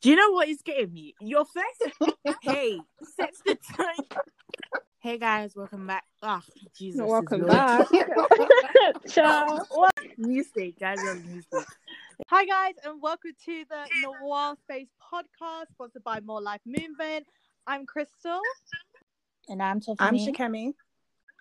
Do you know what is getting me? Your first hey sets the tone. Hey guys, welcome back. Oh, Jesus. Welcome back. Ciao. New state, guys, on new state. Hi guys, and welcome to the Noir Space podcast, sponsored by More Life Movement. I'm Crystal. And I'm Tiffany. I'm Shikemi.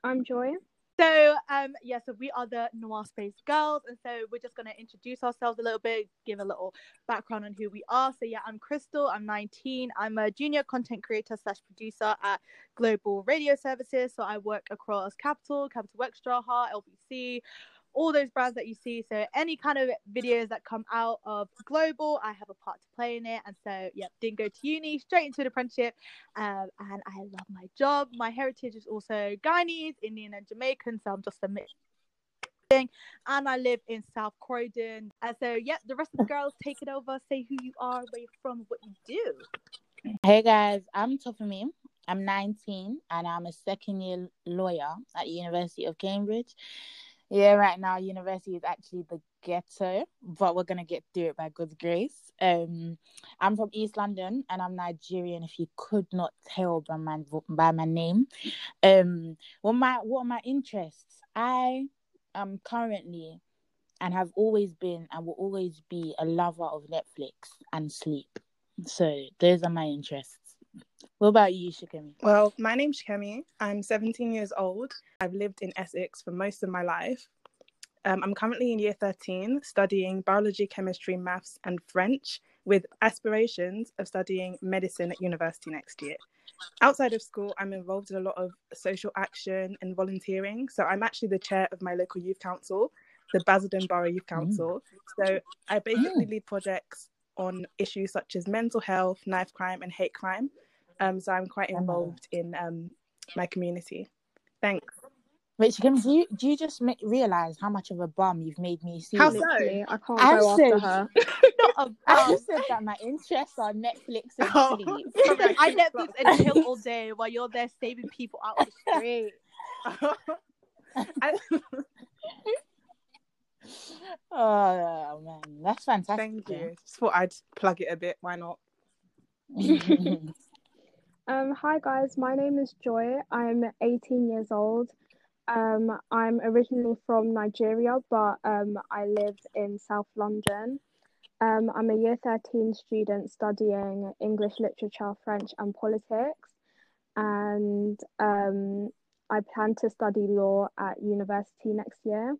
I'm Joy. So, um, yeah, so we are the Noir Space Girls, and so we're just going to introduce ourselves a little bit, give a little background on who we are. So, yeah, I'm Crystal. I'm 19. I'm a junior content creator slash producer at Global Radio Services. So, I work across Capital, Capital Extra, LBC, all those brands that you see. So, any kind of videos that come out of Global, I have a part to play in it. And so, yeah, didn't go to uni, straight into the apprenticeship. Um, and I love my job. My heritage is also Guyanese, Indian, and Jamaican. So, I'm just a mix thing. And I live in South Croydon. And so, yeah, the rest of the girls take it over, say who you are, where you're from, what you do. Hey guys, I'm Tiffany. I'm 19 and I'm a second year lawyer at the University of Cambridge. Yeah, right now university is actually the ghetto, but we're gonna get through it by God's grace. Um, I'm from East London and I'm Nigerian. If you could not tell by my by my name, um, what my what are my interests? I am currently and have always been and will always be a lover of Netflix and sleep. So those are my interests. What about you, Shikemi? Well, my name's Shikemi. I'm 17 years old. I've lived in Essex for most of my life. Um, I'm currently in year 13 studying biology, chemistry, maths, and French with aspirations of studying medicine at university next year. Outside of school, I'm involved in a lot of social action and volunteering. So I'm actually the chair of my local youth council, the Basildon Borough Youth Council. So I basically lead projects on issues such as mental health, knife crime, and hate crime. Um, so I'm quite involved in um, my community. Thanks. Wait, Shikemi, do you do you just ma- realize how much of a bum you've made me seem? How so? Literally, I can't I'm go after her. Not a I bum. just said that my interests are Netflix and Oh. sleep. I Netflix and chill all day while you're there saving people out of the street. I- Oh man, that's fantastic. Thank you. Just thought I'd plug it a bit. Why not? Um, hi guys, my name is Joy. I'm 18 years old. Um, I'm originally from Nigeria, but um, I live in South London. Um, I'm a year 13 student studying English literature, French, and politics. And um, I plan to study law at university next year.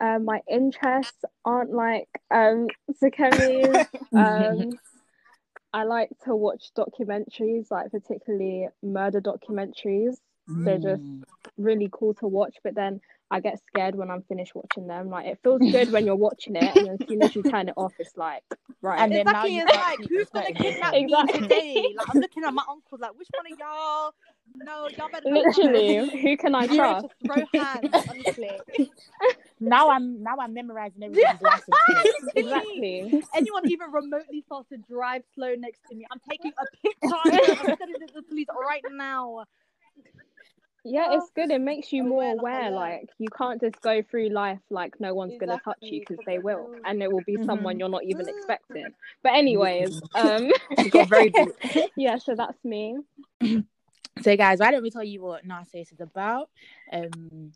Um, my interests aren't like um, Shikemi's. I like to watch documentaries, like particularly murder documentaries. They're just Mm. really cool to watch, but then I get scared when I'm finished watching them. Like it feels good when you're watching it, and as soon as you turn it off, it's like right. And then now Exactly, you it's can't like who's gonna kidnap good. me today? Like I'm looking at my uncle, like which one of y'all? No, y'all better Literally, who can I trust? throw hands, honestly. Now I'm now I'm memorizing everybody's license plate. Exactly. Anyone even remotely starts to drive slow next to me, I'm taking a picture. I'm sending it to the police right now. Yeah, it's good. It makes you more Aware, like, aware. alert. Like you can't just go through life like no one's gonna touch you because they they will, will. and it will be Mhm. someone you're not even expecting. But anyways, um, got very deep. yeah. So that's me. So, guys, why don't we tell you what Noir Space is about? Um,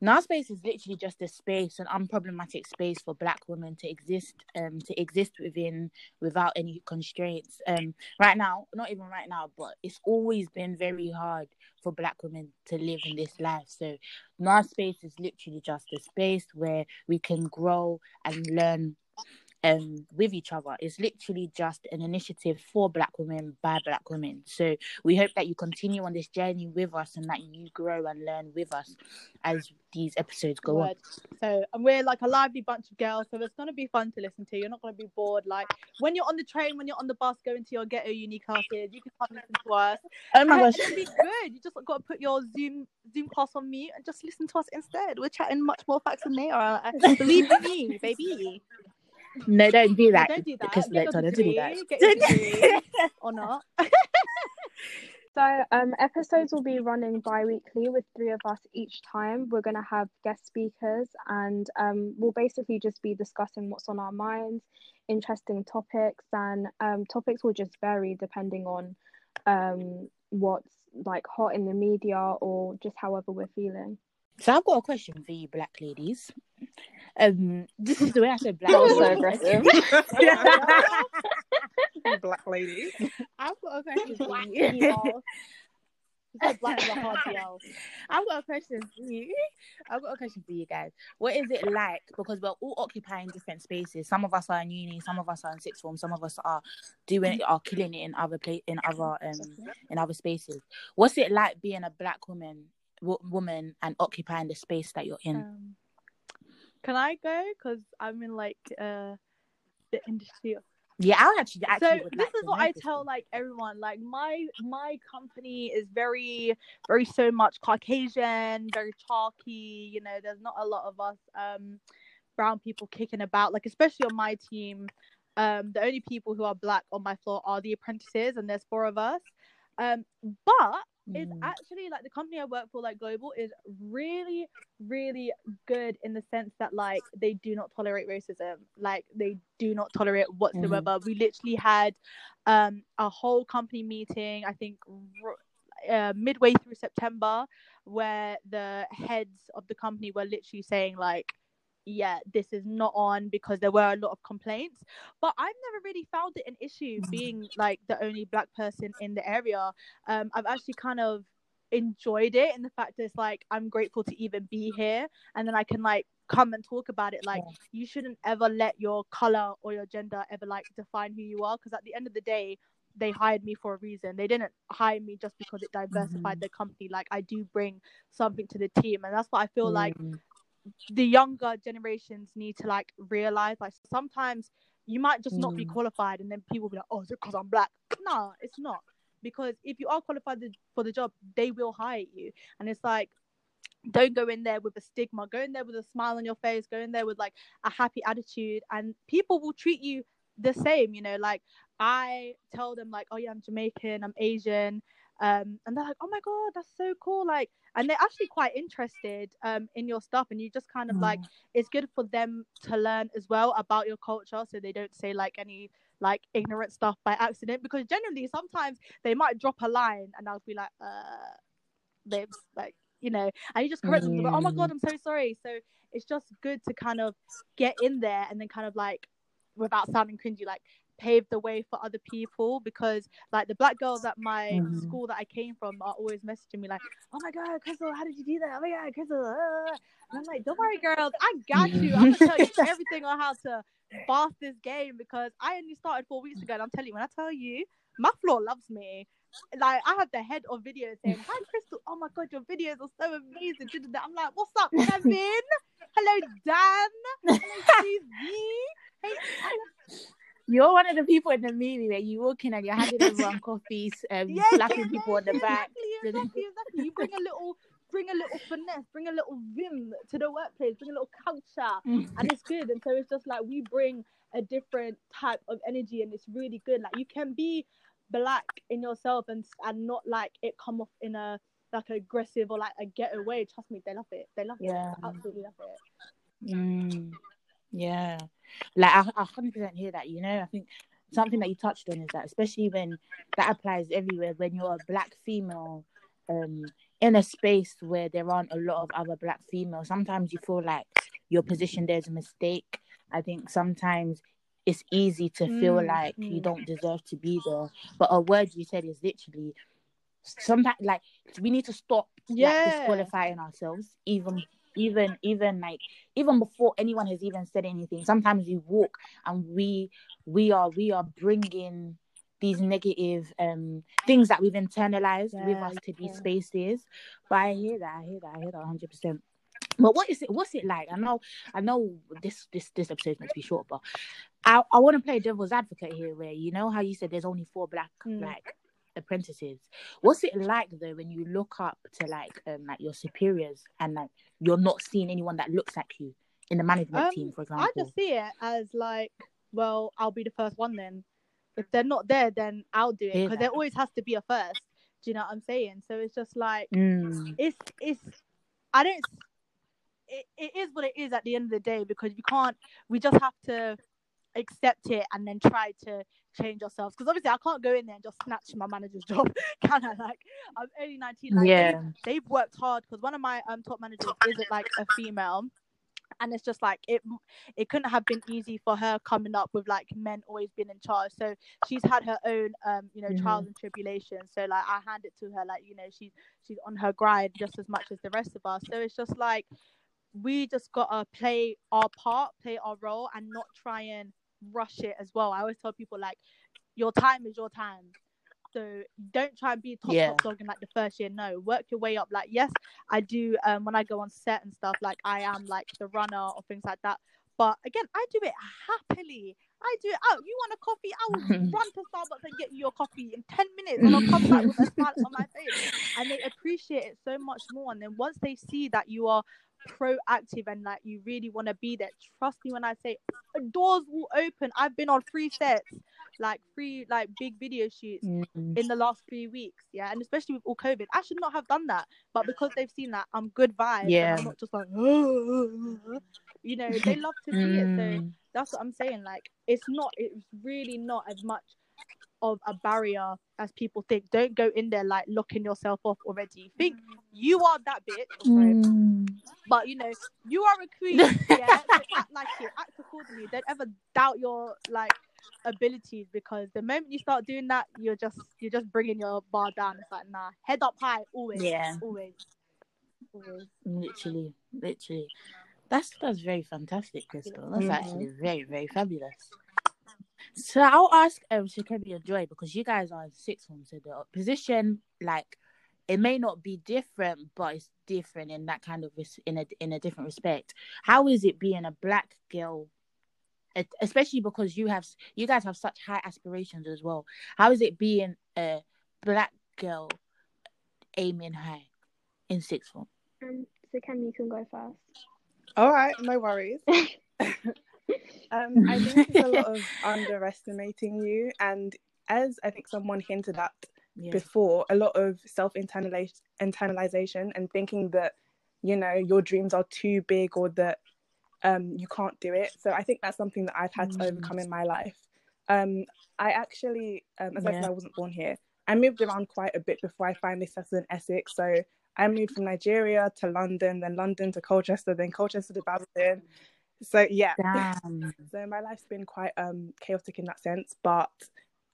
Noir Space is literally just a space, an unproblematic space for Black women to exist, um, to exist within without any constraints. Um, right now, not even right now, but it's always been very hard for Black women to live in this life. So, Noir Space is literally just a space where we can grow and learn um with each other it's literally just an initiative for black women by black women so we hope that you continue on this journey with us and that you grow and learn with us as these episodes go on So, and we're like a lively bunch of girls, so it's gonna be fun to listen to. You're not gonna be bored. Like when you're on the train, when you're on the bus going to your ghetto uni classes, you can come listen to us. oh my And gosh it'll be good. You just got to put your Zoom Zoom class on mute and just listen to us instead. We're chatting much more facts than they are. Believe me, baby. No don't do No, that don't do that. because Get your don't do that get your or not. So, um, episodes will be running bi weekly with three of us each time. We're going to have guest speakers and um, we'll basically just be discussing what's on our minds, interesting topics, and um, topics will just vary depending on um, what's like hot in the media or just however we're feeling. So I've got a question for you, black ladies. Um, this is the way I said black. That was so aggressive. Black lady. I've got a question for you. people. It's like black is a. I've got a question for you. I've got a question for you guys. What is it like? Because we're all occupying different spaces. Some of us are in uni, some of us are in sixth form, some of us are doing are killing it in other place in other um in other spaces. What's it like being a black woman w- woman and occupying the space that you're in? Um, can I go? Because I'm in like uh the industry. yeah, I'll actually So actually this like is what I tell like everyone. Like my my company is very very so much Caucasian, very chalky. You know, there's not a lot of us um brown people kicking about. Like especially on my team, um the only people who are black on my floor are the apprentices, and there's four of us. Um, but it's Mm. actually like the company I work for, like Global, is really, really good in the sense that like they do not tolerate racism. Like they do not tolerate whatsoever. We literally had um a whole company meeting. I think r- uh, midway through September, where the heads of the company were literally saying like. Yeah, this is not on because there were a lot of complaints. But I've never really found it an issue being like the only black person in the area. Um, I've actually kind of enjoyed it in the fact that it's like I'm grateful to even be here. And then I can like come and talk about it. Like you shouldn't ever let your color or your gender ever like define who you are. Because at the end of the day they hired me for a reason. They didn't hire me just because it diversified Mhm. the company. Like I do bring something to the team. And that's what I feel like Mm. The younger generations need to like realize like sometimes you might just not be Mm. qualified and then people will be like oh is it because i'm black? No it's not. Because if you are qualified for the job they will hire you. And it's like don't go in there with a stigma. Go in there with a smile on your face. Go in there with like a happy attitude. And people will treat you the same you know? Like i tell them like oh yeah i'm jamaican. I'm asian um and they're like oh my god that's so cool like and they're actually quite interested um in your stuff and you just kind of like it's good for them to learn as well about your culture so they don't say like any like ignorant stuff by accident because generally sometimes they might drop a line and I'll be like uh babes like you know and you just correct them like, oh my god I'm so sorry. So it's just good to kind of get in there and then kind of like without sounding cringy like pave the way for other people because like the black girls at my Mhm. school that I came from are always messaging me like oh my god Crystal how did you do that? Oh my god Crystal uh. and I'm like don't worry girls I got you. I'm gonna tell you everything on how to boss this game because I only started four weeks ago and I'm telling you when I tell you my floor loves me. Like I have the head of videos saying hi Crystal oh my god your videos are so amazing. I'm like what's up Kevin? Hello Dan. Hello Susie. Hey You're one of the people in the movie where you walk in and you're handing everyone coffees, um, yeah, slapping yeah, people on the back. exactly, exactly, exactly. You bring a little, bring a little finesse, bring a little vim to the workplace, bring a little culture, and it's good. And so it's just like we bring a different type of energy, and it's really good. Like you can be black in yourself and and not like it come off in a like aggressive or like a getaway. Trust me, they love it. They love Yeah. it. Absolutely love it. Mm, yeah, like I, I hundred percent hear that. You know, I think something that you touched on is that, especially when that applies everywhere. When you're a black female, um, in a space where there aren't a lot of other black females, sometimes you feel like your position there's a mistake. I think sometimes it's easy to feel Mm, like you mm. don't deserve to be there. But a word you said is literally sometimes like we need to stop like disqualifying ourselves even even even like even before anyone has even said anything sometimes we walk and we we are we are bringing these negative um things that we've internalized with Yeah, us to these yeah. spaces but i hear that i hear that i hear that 100 percent but what is it what's it like i know i know this this this episode is meant to be short but i i want to play devil's advocate here where you know how you said there's only four black Mm. like apprentices what's it like though when you look up to like um like your superiors and like you're not seeing anyone that looks like you in the management Um, team for example I just see it as like, well, I'll be the first one then. If they're not there, then I'll do it because there always has to be a first. Do you know what I'm saying? So it's just like Mm. it's it's I don't it, it is what it is at the end of the day because you can't we just have to accept it and then try to change ourselves because obviously I can't go in there and just snatch my manager's job can I? Like I'm only 19 like Yeah. they've, they've worked hard because one of my um top managers isn't like a female. And it's just like it it couldn't have been easy for her coming up with like men always being in charge. So she's had her own um you know Mhm. trials and tribulations. So like i hand it to her like you know she's she's on her grind just as much as the rest of us. So it's just like we just gotta play our part play our role and not try and rush it as well i always tell people like your time is your time so don't try and be top Yeah. top dog in like the first year no work your way up like yes I do um when I go on set and stuff like I am like the runner or things like that. But again, I do it happily. I do it out. You want a coffee? I will run to Starbucks and get you your coffee in ten minutes, and I'll come back with a smile on my face. And they appreciate it so much more. And then once they see that you are proactive and like you really want to be there, trust me when I say doors will open. I've been on three sets, like three like big video shoots Mm. in the last three weeks, yeah, and especially with all COVID, I should not have done that. But because they've seen that I'm good vibes, and Yeah. I'm not just like, you know, they love to see it. So Mm. that's what I'm saying. Like, it's not, it's really not as much of a barrier as people think. Don't go in there like locking yourself off already. Think you are that bitch, Mm. but you know, you are a queen, yeah. so act like it, act accordingly. Don't ever doubt your like abilities because the moment you start doing that, you're just you're just bringing your bar down. It's like nah, head up high, always, Yeah. always, always. Literally, literally. That's that's very fantastic, Crystal. That's Mhm. actually very, very fabulous. So I'll ask um Shikemi and Joy because you guys are in sixth form, so the position like it may not be different, but it's different in that kind of res- in a in a different respect. How is it being a black girl, especially because you have you guys have such high aspirations as well? How is it being a black girl aiming high in sixth form? Um, so Cam, you can go first. All right, no worries. um, I think it's a lot of underestimating you, and as I think someone hinted at Yeah. before, a lot of self internalization and thinking that you know your dreams are too big or that um, you can't do it. So I think that's something that I've had to Mm. overcome in my life. Um, I actually, um, as I said, I wasn't born here. I moved around quite a bit before I finally settled in Essex. So I moved from Nigeria to London, then London to Colchester, then Colchester to Basildon. So yeah, Damn. so my life's been quite um chaotic in that sense, but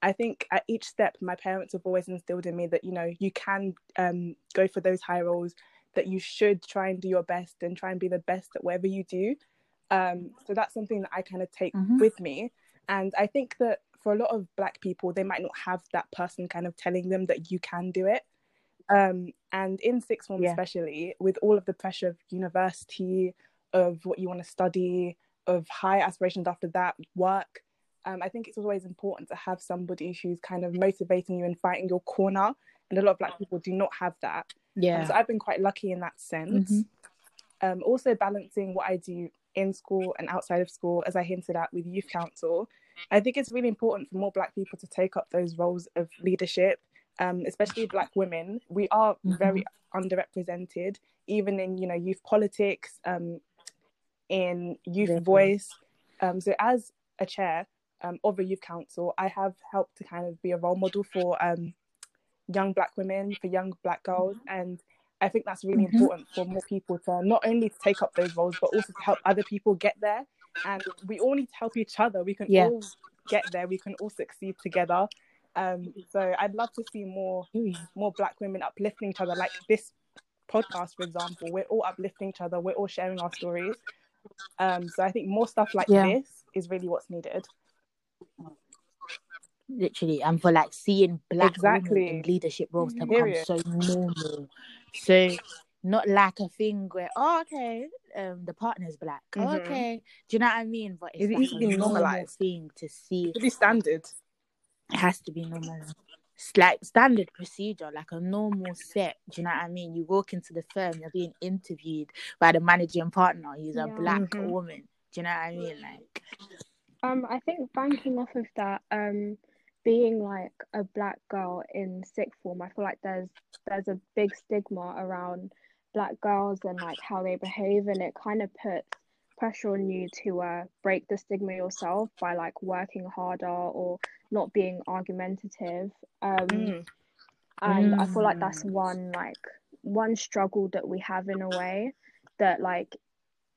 I think at each step, my parents have always instilled in me that you know you can um go for those high roles, that you should try and do your best and try and be the best at whatever you do. Um, so that's something that I kind of take Mhm. with me, and I think that for a lot of Black people, they might not have that person kind of telling them that you can do it. Um, and in sixth form, Yeah. especially with all of the pressure of university, of what you want to study, of high aspirations after that, work. Um, I think it's always important to have somebody who's kind of motivating you and fighting your corner. And a lot of Black people do not have that. And Yeah. so I've been quite lucky in that sense. Mhm. Um, also balancing what I do in school and outside of school, as I hinted at with Youth Council. I think it's really important for more Black people to take up those roles of leadership, um, especially Black women. We are very underrepresented, even in you know youth politics, um, in youth Definitely. voice. Um, so as a chair um, of a youth council, I have helped to kind of be a role model for um, young Black women, for young Black girls, and I think that's really Mhm. important for more people to not only take up those roles, but also to help other people get there. And we all need to help each other. We can Yeah. all get there. We can all succeed together. Um, so I'd love to see more more Black women uplifting each other, like this podcast, for example. We're all uplifting each other. We're all sharing our stories. Um, so I think more stuff like Yeah. this is really what's needed. literally and for like seeing black women in leadership roles to become so normal so not like a thing where oh okay um the partner's black oh, Mhm. okay do you know what i mean but it's It like a be normalised. thing to see Pretty standard. it has to be normal it's like standard procedure like a normal set do you know what i mean you walk into the firm you're being interviewed by the managing partner who's a Yeah. black Mhm. woman do you know what i mean like Um, I think banking off of that, um, being like a black girl in sixth form, I feel like there's there's a big stigma around black girls and like how they behave, and it kind of puts pressure on you to uh, break the stigma yourself by like working harder or not being argumentative. Um, Mm. and I feel like Mm. that's one like one struggle that we have in a way that like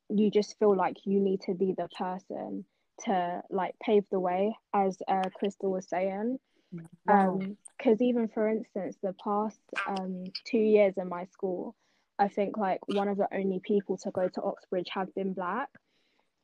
you just feel like you need to be the person to like pave the way as uh, Crystal was saying Wow. um because even for instance the past um two years in my school I think like one of the only people to go to Oxbridge have been black.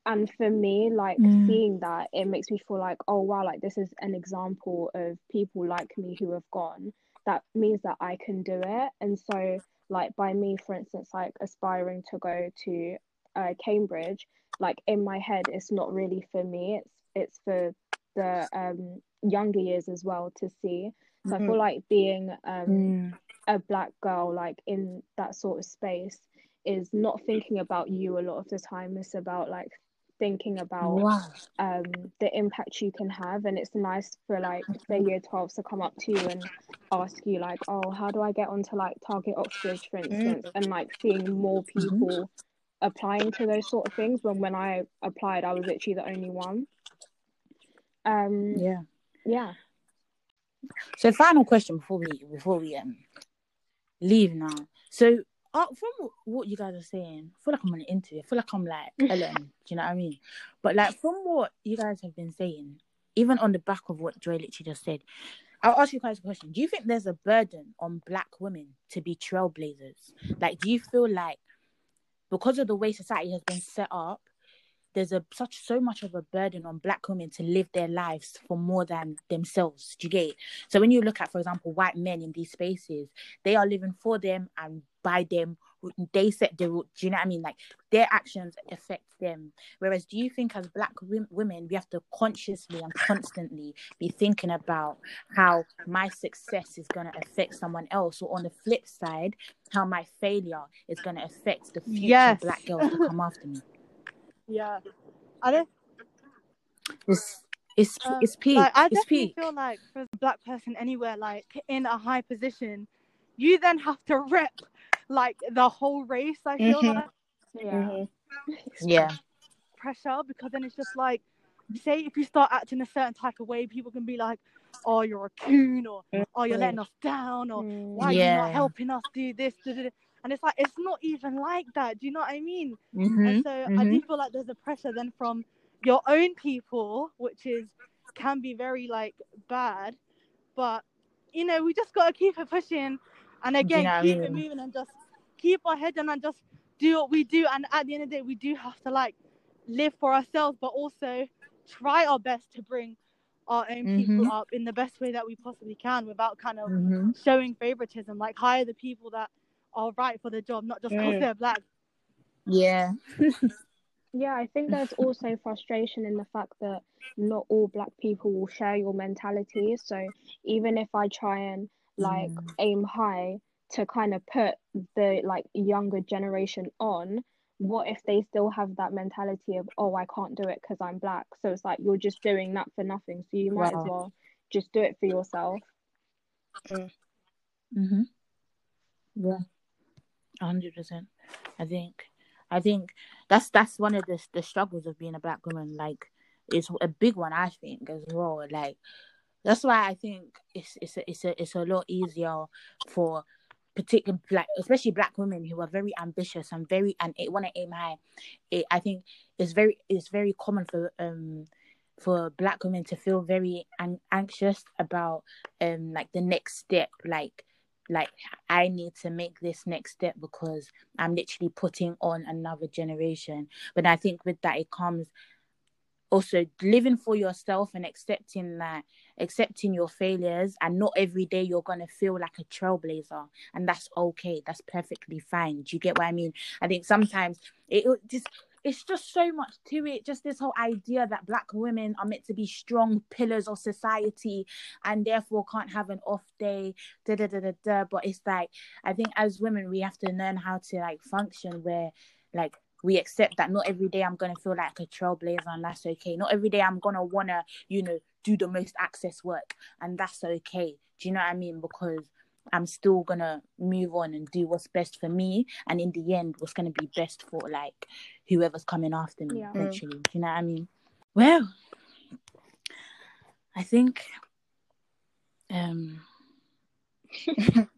And for me like Mm. seeing that it makes me feel like oh wow like this is an example of people like me who have gone. That means that I can do it. And so like by me for instance like aspiring to go to uh, Cambridge like in my head it's not really for me. It's it's for the um younger years as well to see. So I feel like being um Mm. A black girl like in that sort of space is not thinking about you a lot of the time. It's about like thinking about Wow. um the impact you can have. And it's nice for like the year 12s to come up to you and ask you like oh how do I get onto like target Oxbridge for instance? And like seeing more people applying to those sort of things. When when I applied I was literally the only one. Um Yeah. yeah. So final question before we before we um leave now. So uh, from what- you guys are saying, I feel like I'm on an interview. I feel like I'm like Ellen. do you know what I mean? But like from what you guys have been saying, even on the back of what Joy literally just said, I'll ask you guys a question. Do you think there's a burden on black women to be trailblazers? Like, do you feel like because of the way society has been set up, there's a such so much of a burden on black women to live their lives for more than themselves. Do you get it? So when you look at, for example, white men in these spaces, they are living for them and by them. They set the. Do you know what I mean? Like their actions affect them. Whereas, do you think as black wom- women, we have to consciously and constantly be thinking about how my success is going to affect someone else, or on the flip side, how my failure is going to affect the future Yes. black girls to come after me? Yeah. I don't It's it's Um, it's peak. Like, I it's definitely peak. feel like for a black person anywhere, like in a high position, you then have to rep like the whole race. I feel Mhm. like yeah Mhm. Yeah. pressure because then it's just like, say if you start acting a certain type of way, people can be like, "Oh, you're a coon," or "Oh, you're letting us down," or. "Why are you Yeah. not helping us do this?" da, da, da." And it's like it's not even like that. Do you know what I mean? Mm-hmm. And so I do feel like there's a pressure then from your own people, which is can be very like bad. But you know, we just gotta keep it pushing and again know what I keep it moving and just keep our head down and just do what we do. And at the end of the day, we do have to like live for ourselves, but also try our best to bring our own people Mhm. up in the best way that we possibly can without kind of Mm-hmm. showing favoritism. Like hire the people that are right for the job, not just because Mm. they're black. Yeah. Yeah, I think there's also frustration in the fact that not all black people will share your mentality. So even if I try and like Mm. aim high to kind of put the like younger generation on, what if they still have that mentality of, oh, I can't do it because I'm black? So it's like you're just doing that for nothing. So you might as well just do it for yourself. Mm-hmm. Yeah. Hundred percent. I think I think that's that's one of the the struggles of being a black woman. Like it's a big one I think as well. Like that's why I think it's it's a, it's a it's a lot easier for particular black especially black women who are very ambitious and very and want to aim high. It, I think it's very it's very common for um for black women to feel very an- anxious about um like the next step like like I need to make this next step because I'm literally putting on another generation. But I think with that it comes also living for yourself and accepting that accepting your failures. And not every day you're gonna feel like a trailblazer. And that's okay. That's perfectly fine. Do you get what i mean? I think sometimes it just it's just so much to it just this whole idea that black women are meant to be strong pillars of society and therefore can't have an off day da da da da da but it's like i think as women we have to learn how to like function where like we accept that not every day I'm gonna feel like a trailblazer and that's okay. Not every day I'm gonna wanna, you know, do the most access work and that's okay. Do you know what I mean? Because I'm still gonna move on and do what's best for me and in the end what's gonna be best for like whoever's coming after me Yeah. Eventually. You know what I mean? Well I think um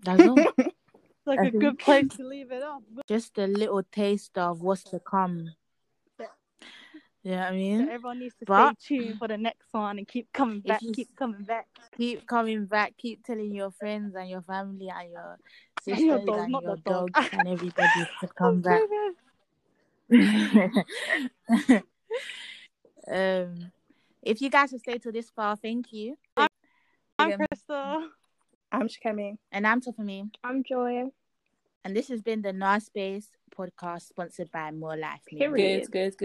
that's all. Like I a think- good place to leave it off. Just a little taste of what's to come. Yeah. You know what I So mean? everyone needs to But- stay tuned for the next one and keep coming back, you- keep coming back. Keep coming back, keep telling your friends and your family and your And your dog, and your dog. dogs and everybody to come back. um if you guys have stayed till this far, thank you. I'm Um, Crystal. I'm Shikemi. And I'm Tiffany. I'm Joy. And this has been the Noir Space podcast sponsored by More Life. Media. Period. Good, good, good.